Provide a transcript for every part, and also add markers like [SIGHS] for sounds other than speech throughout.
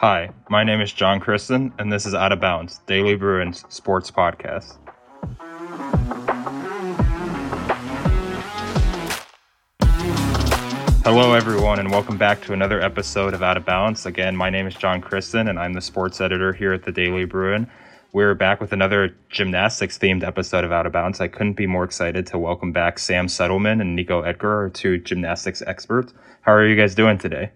Hi, my name is John Kristen, and this is Out of Bounds, Daily Bruins sports podcast. Hello, everyone, and welcome back to another episode of Out of Bounds. Again, my name is John Kristen, and I'm the sports editor here at the Daily Bruin. We're back with another gymnastics themed episode of Out of Bounds. I couldn't be more excited to welcome back Sam Settleman and Nico Edgar, our two gymnastics experts. How are you guys doing today?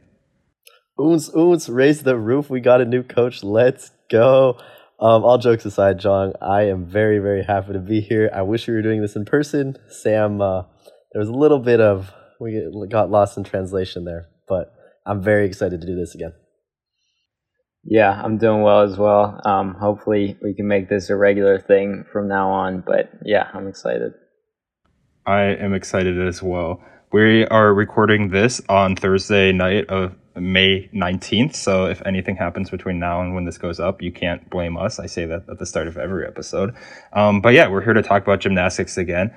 Oons, oons, raise the roof. We got a new coach. Let's go. Um, all jokes aside, John, I am very, very happy to be here. I wish we were doing this in person. Sam, uh, there was a little bit of, we got lost in translation there, but I'm very excited to do this again. Yeah, I'm doing well as well. Um, hopefully, we can make this a regular thing from now on. But yeah, I'm excited. I am excited as well. We are recording this on Thursday night of May 19th. So if anything happens between now and when this goes up, you can't blame us. I say that at the start of every episode. Um, but yeah, we're here to talk about gymnastics again.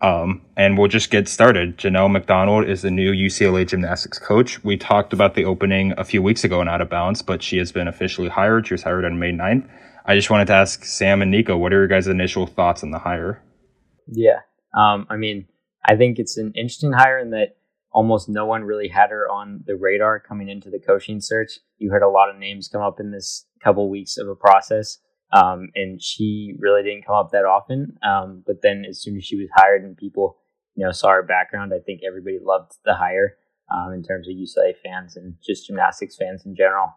Um, and we'll just get started. Janelle McDonald is the new UCLA gymnastics coach. We talked about the opening a few weeks ago and Out of Bounds, but she has been officially hired. She was hired on May 9th. I just wanted to ask Sam and Nico, what are your guys' initial thoughts on the hire? Yeah. Um, I mean, I think it's an interesting hire in that almost no one really had her on the radar coming into the coaching search. You heard a lot of names come up in this couple weeks of a process. Um, and she really didn't come up that often. Um, but then as soon as she was hired and people, you know, saw her background, I think everybody loved the hire um, in terms of UCLA fans and just gymnastics fans in general.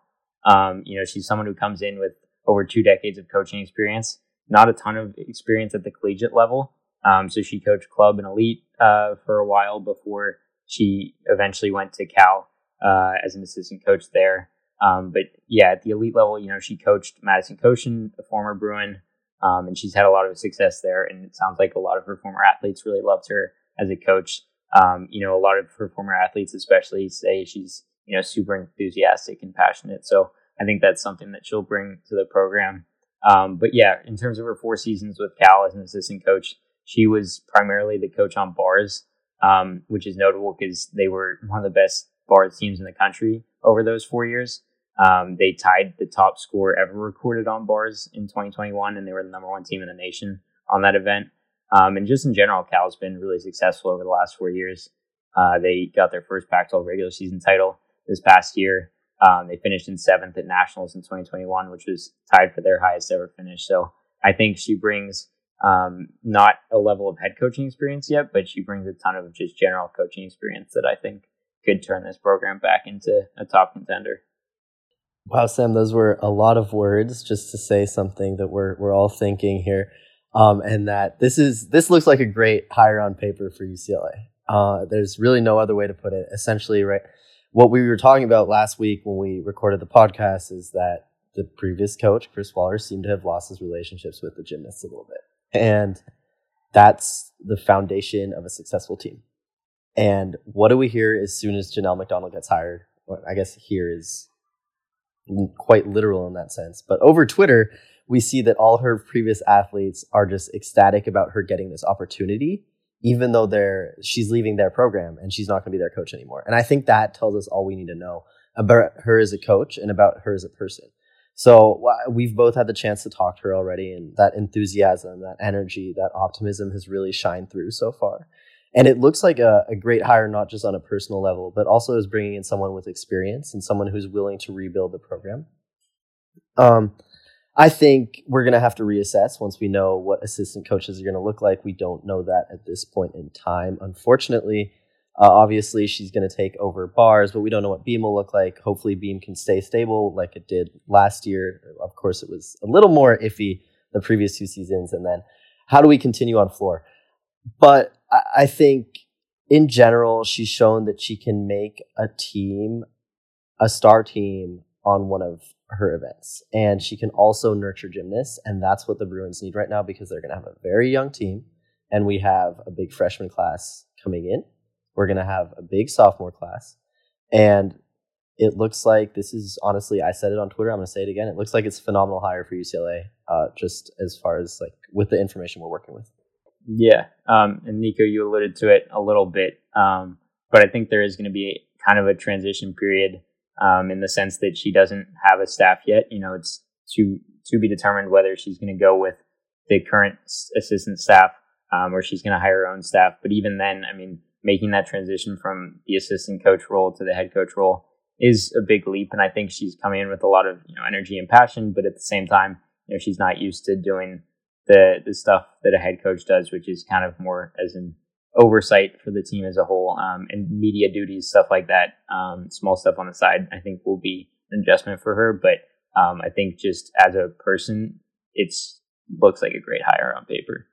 Um, you know, she's someone who comes in with over two decades of coaching experience, not a ton of experience at the collegiate level. Um, so she coached club and elite uh, for a while before she eventually went to Cal uh, as an assistant coach there. Um, but yeah, at the elite level, you know, she coached Madison Kocian, a former Bruin, um, and she's had a lot of success there. And it sounds like a lot of her former athletes really loved her as a coach. Um, you know, a lot of her former athletes, especially, say she's you know super enthusiastic and passionate. So I think that's something that she'll bring to the program. Um, but yeah, in terms of her four seasons with Cal as an assistant coach, she was primarily the coach on bars, um, which is notable because they were one of the best bars teams in the country over those four years. Um, they tied the top score ever recorded on bars in 2021, and they were the number one team in the nation on that event. Um, and just in general, Cal's been really successful over the last four years. Uh, they got their first Pac-12 regular season title this past year. Um, they finished in seventh at nationals in 2021, which was tied for their highest ever finish. So I think she brings um, not a level of head coaching experience yet, but she brings a ton of just general coaching experience that I think could turn this program back into a top contender. Wow, Sam, those were a lot of words just to say something that we're we're all thinking here, um, and that this is this looks like a great hire on paper for UCLA. Uh, there's really no other way to put it. Essentially, right, what we were talking about last week when we recorded the podcast is that the previous coach, Chris Waller, seemed to have lost his relationships with the gymnasts a little bit, and that's the foundation of a successful team. And what do we hear as soon as Janelle McDonald gets hired? Well, I guess here is quite literal in that sense. But over Twitter, we see that all her previous athletes are just ecstatic about her getting this opportunity, even though they're she's leaving their program and she's not going to be their coach anymore. And I think that tells us all we need to know about her as a coach and about her as a person. So we've both had the chance to talk to her already, and that enthusiasm, that energy, that optimism has really shined through so far. And it looks like a, a great hire, not just on a personal level, but also as bringing in someone with experience and someone who's willing to rebuild the program. Um, I think we're going to have to reassess once we know what assistant coaches are going to look like. We don't know that at this point in time. Unfortunately, uh, obviously, she's going to take over bars, but we don't know what Beam will look like. Hopefully, Beam can stay stable like it did last year. Of course, it was a little more iffy the previous two seasons. And then, how do we continue on floor? But I think in general, she's shown that she can make a team, a star team on one of her events. And she can also nurture gymnasts. And that's what the Bruins need right now because they're going to have a very young team. And we have a big freshman class coming in. We're going to have a big sophomore class. And it looks like this is honestly, I said it on Twitter. I'm going to say it again. It looks like it's a phenomenal hire for UCLA, uh, just as far as like with the information we're working with. Yeah, um, and Nico, you alluded to it a little bit, um, but I think there is going to be kind of a transition period um, in the sense that she doesn't have a staff yet. You know, it's to to be determined whether she's going to go with the current assistant staff um, or she's going to hire her own staff. But even then, I mean, making that transition from the assistant coach role to the head coach role is a big leap. And I think she's coming in with a lot of you know energy and passion, but at the same time, you know, she's not used to doing the the stuff that a head coach does, which is kind of more as an oversight for the team as a whole um, and media duties, stuff like that. Um, small stuff on the side, I think, will be an adjustment for her. But um, I think just as a person, it's looks like a great hire on paper.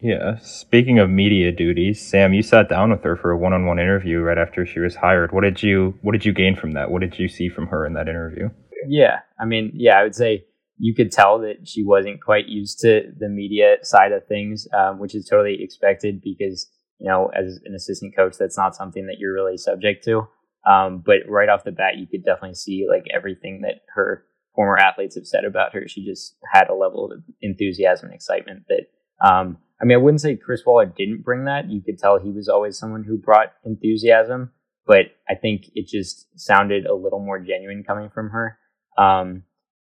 Yeah. Speaking of media duties, Sam, you sat down with her for a one-on-one interview right after she was hired. What did you What did you gain from that? What did you see from her in that interview? Yeah, I mean, yeah, I would say you could tell that she wasn't quite used to the media side of things, um, which is totally expected because you know, as an assistant coach, that's not something that you're really subject to. Um, but right off the bat, you could definitely see like everything that her former athletes have said about her. She just had a level of enthusiasm and excitement that um, I mean, I wouldn't say Chris Waller didn't bring that. You could tell he was always someone who brought enthusiasm, but I think it just sounded a little more genuine coming from her. Um,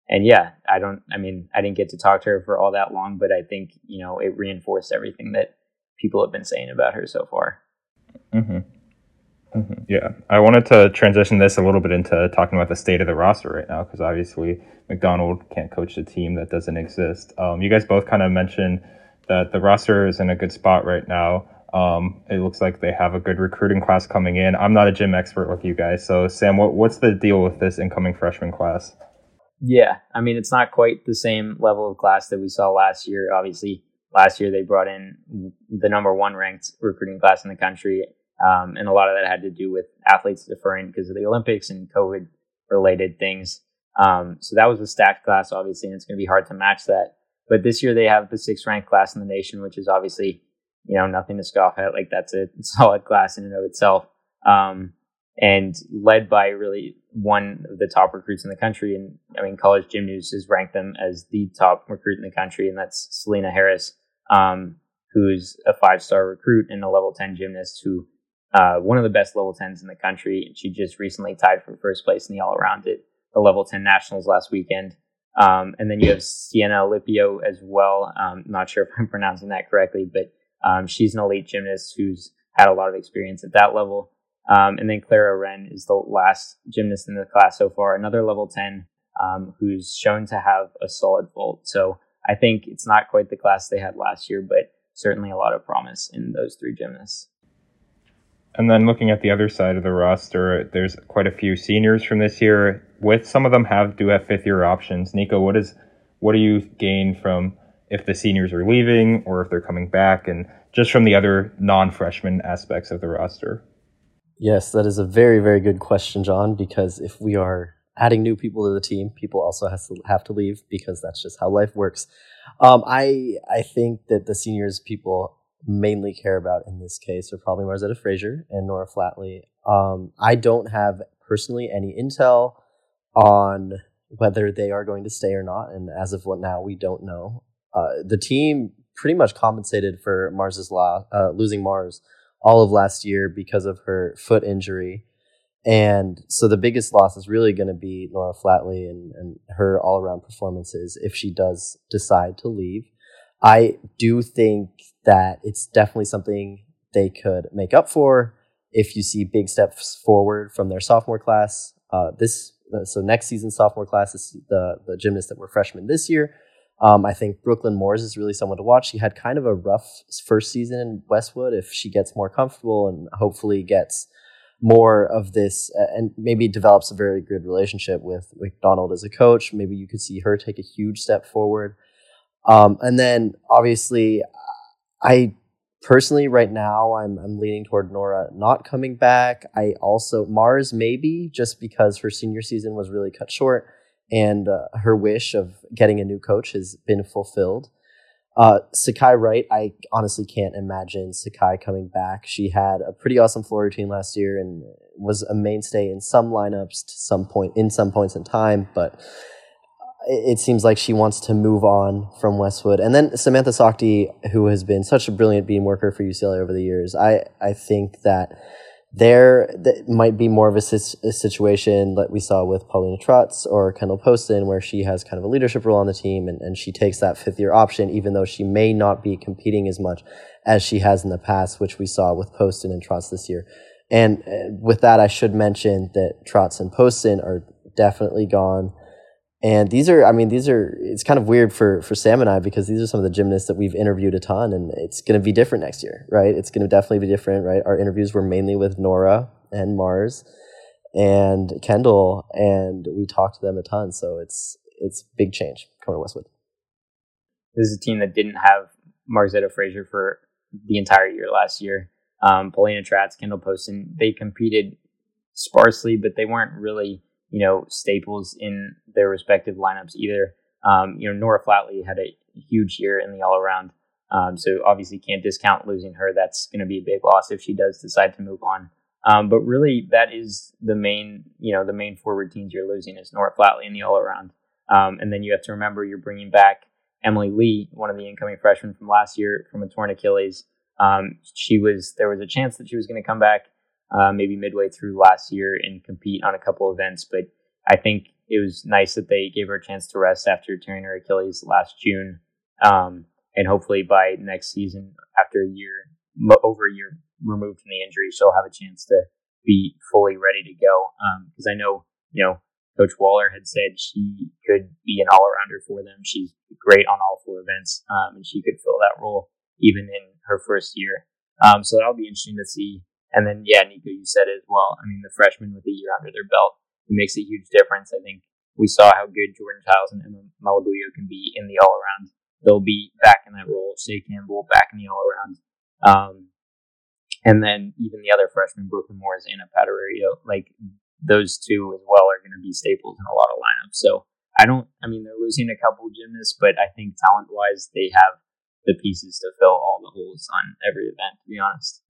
and yeah, I don't, I mean, I didn't get to talk to her for all that long, but I think, you know, it reinforced everything that people have been saying about her so far. Mm-hmm. Mm-hmm. Yeah, I wanted to transition this a little bit into talking about the state of the roster right now because obviously McDonald can't coach a team that doesn't exist. Um, you guys both kind of mentioned that the roster is in a good spot right now. Um, it looks like they have a good recruiting class coming in. I'm not a gym expert like you guys, so Sam, what, what's the deal with this incoming freshman class? Yeah, I mean it's not quite the same level of class that we saw last year. Obviously, last year they brought in the number one ranked recruiting class in the country, um, and a lot of that had to do with athletes deferring because of the Olympics and COVID related things. Um, so that was a stacked class, obviously, and it's going to be hard to match that. But this year they have the sixth ranked class in the nation, which is obviously, you know, nothing to scoff at. Like that's a [LAUGHS] solid class in and of itself. Um, and led by really one of the top recruits in the country. And I mean, College Gym News has ranked them as the top recruit in the country, and that's Selena Harris, um, who's a five star recruit and a level 10 gymnast who, uh, one of the best level 10s in the country. And she just recently tied for first place in the all around at the level 10 nationals last weekend. Um, and then you have Ciena Alipio as well. Um, not sure if I'm [LAUGHS] pronouncing that correctly, but um, she's an elite gymnast who's had a lot of experience at that level. Um, and then Clara Wren is the last gymnast in the class so far, another level 10 um, who's shown to have a solid vault. So I think it's not quite the class they had last year, but certainly a lot of promise in those three gymnasts. And then looking at the other side of the roster, there's quite a few seniors from this year. With some of them have do have fifth year options. Nico, what is what do you gain from if the seniors are leaving or if they're coming back, and just from the other non freshman aspects of the roster? Yes, that is a very very good question, John. Because if we are adding new people to the team, people also has to have to leave because that's just how life works. Um, I I think that the seniors people mainly care about in this case are probably Margzetta Frazier and Nora Flatley. Um, I don't have personally any intel on whether they are going to stay or not, and as of what now, we don't know. Uh, the team pretty much compensated for Mars's la- uh, losing Mars all of last year because of her foot injury. And so the biggest loss is really going to be Nora Flatley and, and her all around performances if she does decide to leave. I do think that it's definitely something they could make up for if you see big steps forward from their sophomore class. Uh, this so next season sophomore class is the the gymnasts that were freshmen this year. Um, I think Brooklyn Moors is really someone to watch. She had kind of a rough first season in Westwood. If she gets more comfortable and hopefully gets more of this uh, and maybe develops a very good relationship with McDonald as a coach, maybe you could see her take a huge step forward. Um, and then obviously, I personally right now I'm I'm leaning toward Nora not coming back. I also Mars maybe just because her senior season was really cut short and uh, her wish of getting a new coach has been fulfilled. Uh, Sekai Wright, I honestly can't imagine Sekai coming back. She had a pretty awesome floor routine last year and was a mainstay in some lineups to some point in some points in time, but it seems like she wants to move on from Westwood. And then Samantha Sakti, who has been such a brilliant beam worker for UCLA over the years, I, I think that there that might be more of a, a, situation that we saw with Paulina Tratz or Kendall Poston, where she has kind of a leadership role on the team and, and she takes that fifth year option, even though she may not be competing as much as she has in the past, which we saw with Poston and Tratz this year. And uh, with that, I should mention that Tratz and Poston are definitely gone. And these are, I mean, these are, it's kind of weird for, for Sam and I because these are some of the gymnasts that we've interviewed a ton and it's going to be different next year, right? It's going to definitely be different, right? Our interviews were mainly with Nora and Mars and Kendall and we talked to them a ton. So it's, it's big change coming to Westwood. This is a team that didn't have Margzetta Frazier for the entire year last year. Um, Paulina Tratz, Kendall Poston, they competed sparsely, but they weren't really you know, staples in their respective lineups either. Um, you know, Nora Flatley had a huge year in the all around. Um, so obviously can't discount losing her. That's going to be a big loss if she does decide to move on. Um, but really, that is the main, you know, the main forward teams you're losing is Nora Flatley in the all around. Um, and then you have to remember you're bringing back Emily Lee, one of the incoming freshmen from last year from a torn Achilles. Um, she was there was a chance that she was going to come back uh, maybe midway through last year and compete on a couple events. But I think it was nice that they gave her a chance to rest after tearing her Achilles last June. Um, and hopefully by next season, after a year, over a year removed from the injury, she'll have a chance to be fully ready to go. Because um, I know, you know, Coach Waller had said she could be an all arounder for them. She's great on all four events, um, and she could fill that role even in her first year. Um, so that'll be interesting to see and then, yeah, Nico, you said it as well. I mean, the freshmen with a year under their belt, it makes a huge difference. I think we saw how good Jordan Chiles and Emma Malabuyo can be in the all around. They'll be back in that role. Chae Campbell back in the all around. Um, and then even the other freshmen, Brooklyn Moors, Anna Padurariu, like those two as well are going to be staples in a lot of lineups. So I don't, I mean, they're losing a couple gymnasts, but I think talent wise, they have the pieces to fill all the holes on every event, to be honest.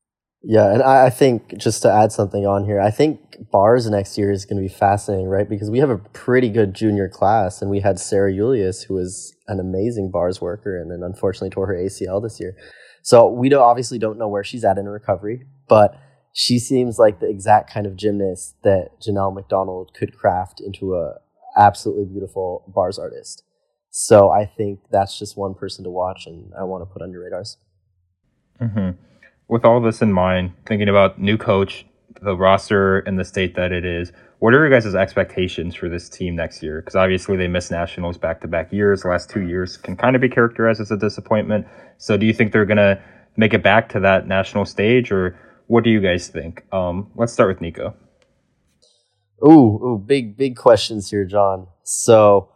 Yeah, and I, I think just to add something on here, I think bars next year is going to be fascinating, right? Because we have a pretty good junior class, and we had Sarah Julius, who was an amazing bars worker, and then unfortunately tore her ACL this year. So we don't, obviously don't know where she's at in recovery, but she seems like the exact kind of gymnast that Janelle McDonald could craft into a absolutely beautiful bars artist. So I think that's just one person to watch, and I want to put on radars. Mm-hmm with all this in mind, thinking about new coach, the roster, and the state that it is, what are your guys' expectations for this team next year? Because obviously they missed nationals back to back years. The last two years can kind of be characterized as a disappointment. So do you think they're going to make it back to that national stage, or what do you guys think? Um, let's start with Nico. Ooh, ooh, big, big questions here, John. So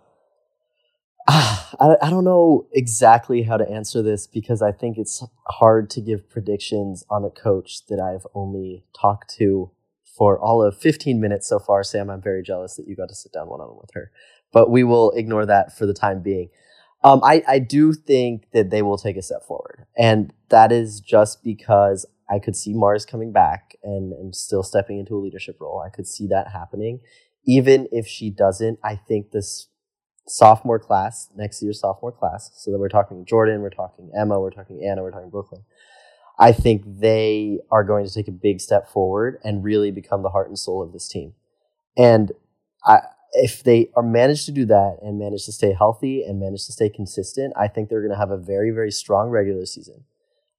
[SIGHS] I, I don't know exactly how to answer this because I think it's hard to give predictions on a coach that I've only talked to for all of 15 minutes so far. Sam, I'm very jealous that you got to sit down one on one with her, but we will ignore that for the time being. Um, I, I do think that they will take a step forward, and that is just because I could see Mars coming back and, and still stepping into a leadership role. I could see that happening. Even if she doesn't, I think this sophomore class, next year's sophomore class. So that we're talking Jordan, we're talking Emma, we're talking Anna, we're talking Brooklyn. I think they are going to take a big step forward and really become the heart and soul of this team. And I, if they are managed to do that and manage to stay healthy and manage to stay consistent, I think they're going to have a very, very strong regular season.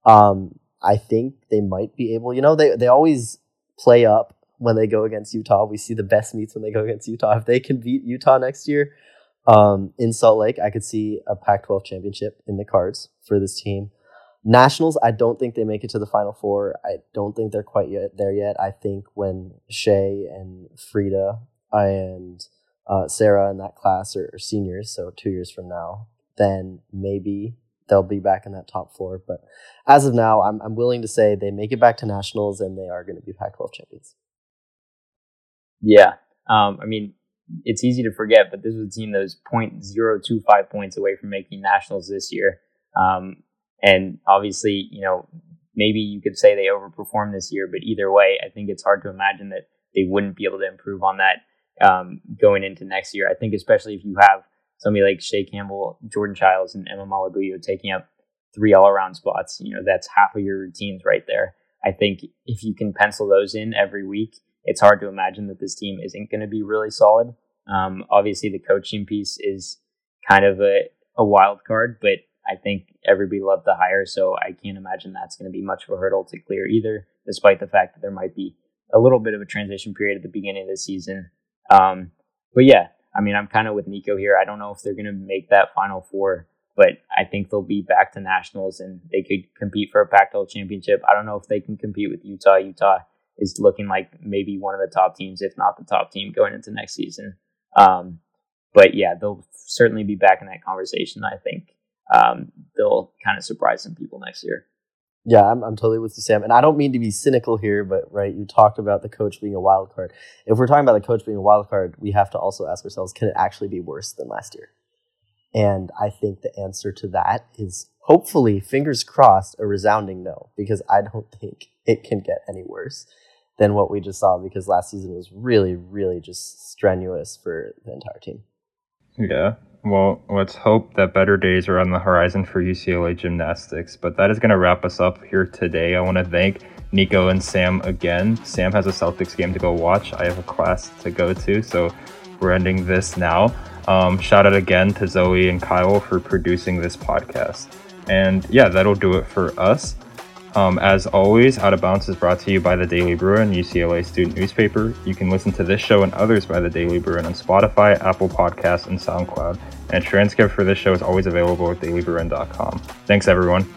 Um, I think they might be able, you know, they, they always play up when they go against Utah. We see the best meets when they go against Utah. If they can beat Utah next year, um, in Salt Lake, I could see a Pac 12 championship in the cards for this team. Nationals, I don't think they make it to the Final Four. I don't think they're quite yet there yet. I think when Chae and Frida and uh, Sarah in that class are, are, seniors, so two years from now, then maybe they'll be back in that top four. But as of now, I'm, I'm willing to say they make it back to Nationals and they are going to be Pac 12 champions. Yeah. Um, I mean, it's easy to forget, but this was a team that was 0.025 points away from making nationals this year. Um, and obviously, you know, maybe you could say they overperformed this year, but either way, I think it's hard to imagine that they wouldn't be able to improve on that um, going into next year. I think, especially if you have somebody like Chae Campbell, Jordan Chiles, and Emma Malabuyo taking up three all around spots, you know, that's half of your routines right there. I think if you can pencil those in every week, it's hard to imagine that this team isn't going to be really solid. Um, obviously, the coaching piece is kind of a, a wild card, but I think everybody loved the hire, so I can't imagine that's going to be much of a hurdle to clear either, despite the fact that there might be a little bit of a transition period at the beginning of the season. Um, but yeah, I mean, I'm kind of with Nico here. I don't know if they're going to make that Final Four, but I think they'll be back to nationals and they could compete for a Pac-12 championship. I don't know if they can compete with Utah. Utah is looking like maybe one of the top teams, if not the top team, going into next season. Um, but yeah, they'll certainly be back in that conversation. I think um, they'll kind of surprise some people next year. Yeah, I'm, I'm totally with you, Sam. And I don't mean to be cynical here, but right, you talked about the coach being a wild card. If we're talking about the coach being a wild card, we have to also ask ourselves, can it actually be worse than last year? And I think the answer to that is hopefully, fingers crossed, a resounding no, because I don't [LAUGHS] think it can get any worse than what we just saw because last season was really, really just strenuous for the entire team. Yeah. Well, let's hope that better days are on the horizon for UCLA gymnastics. But that is going to wrap us up here today. I want to thank Nico and Sam again. Sam has a Celtics game to go watch. I have a class to go to. So we're ending this now. Um, shout out again to Zoe and Kyle for producing this podcast. And yeah, that'll do it for us. Um, as always, Out of Bounds is brought to you by the Daily Bruin, UCLA student newspaper. You can listen to this show and others by the Daily Bruin on Spotify, Apple Podcasts, and SoundCloud. And a transcript for this show is always available at dailybruin.com. Thanks, everyone.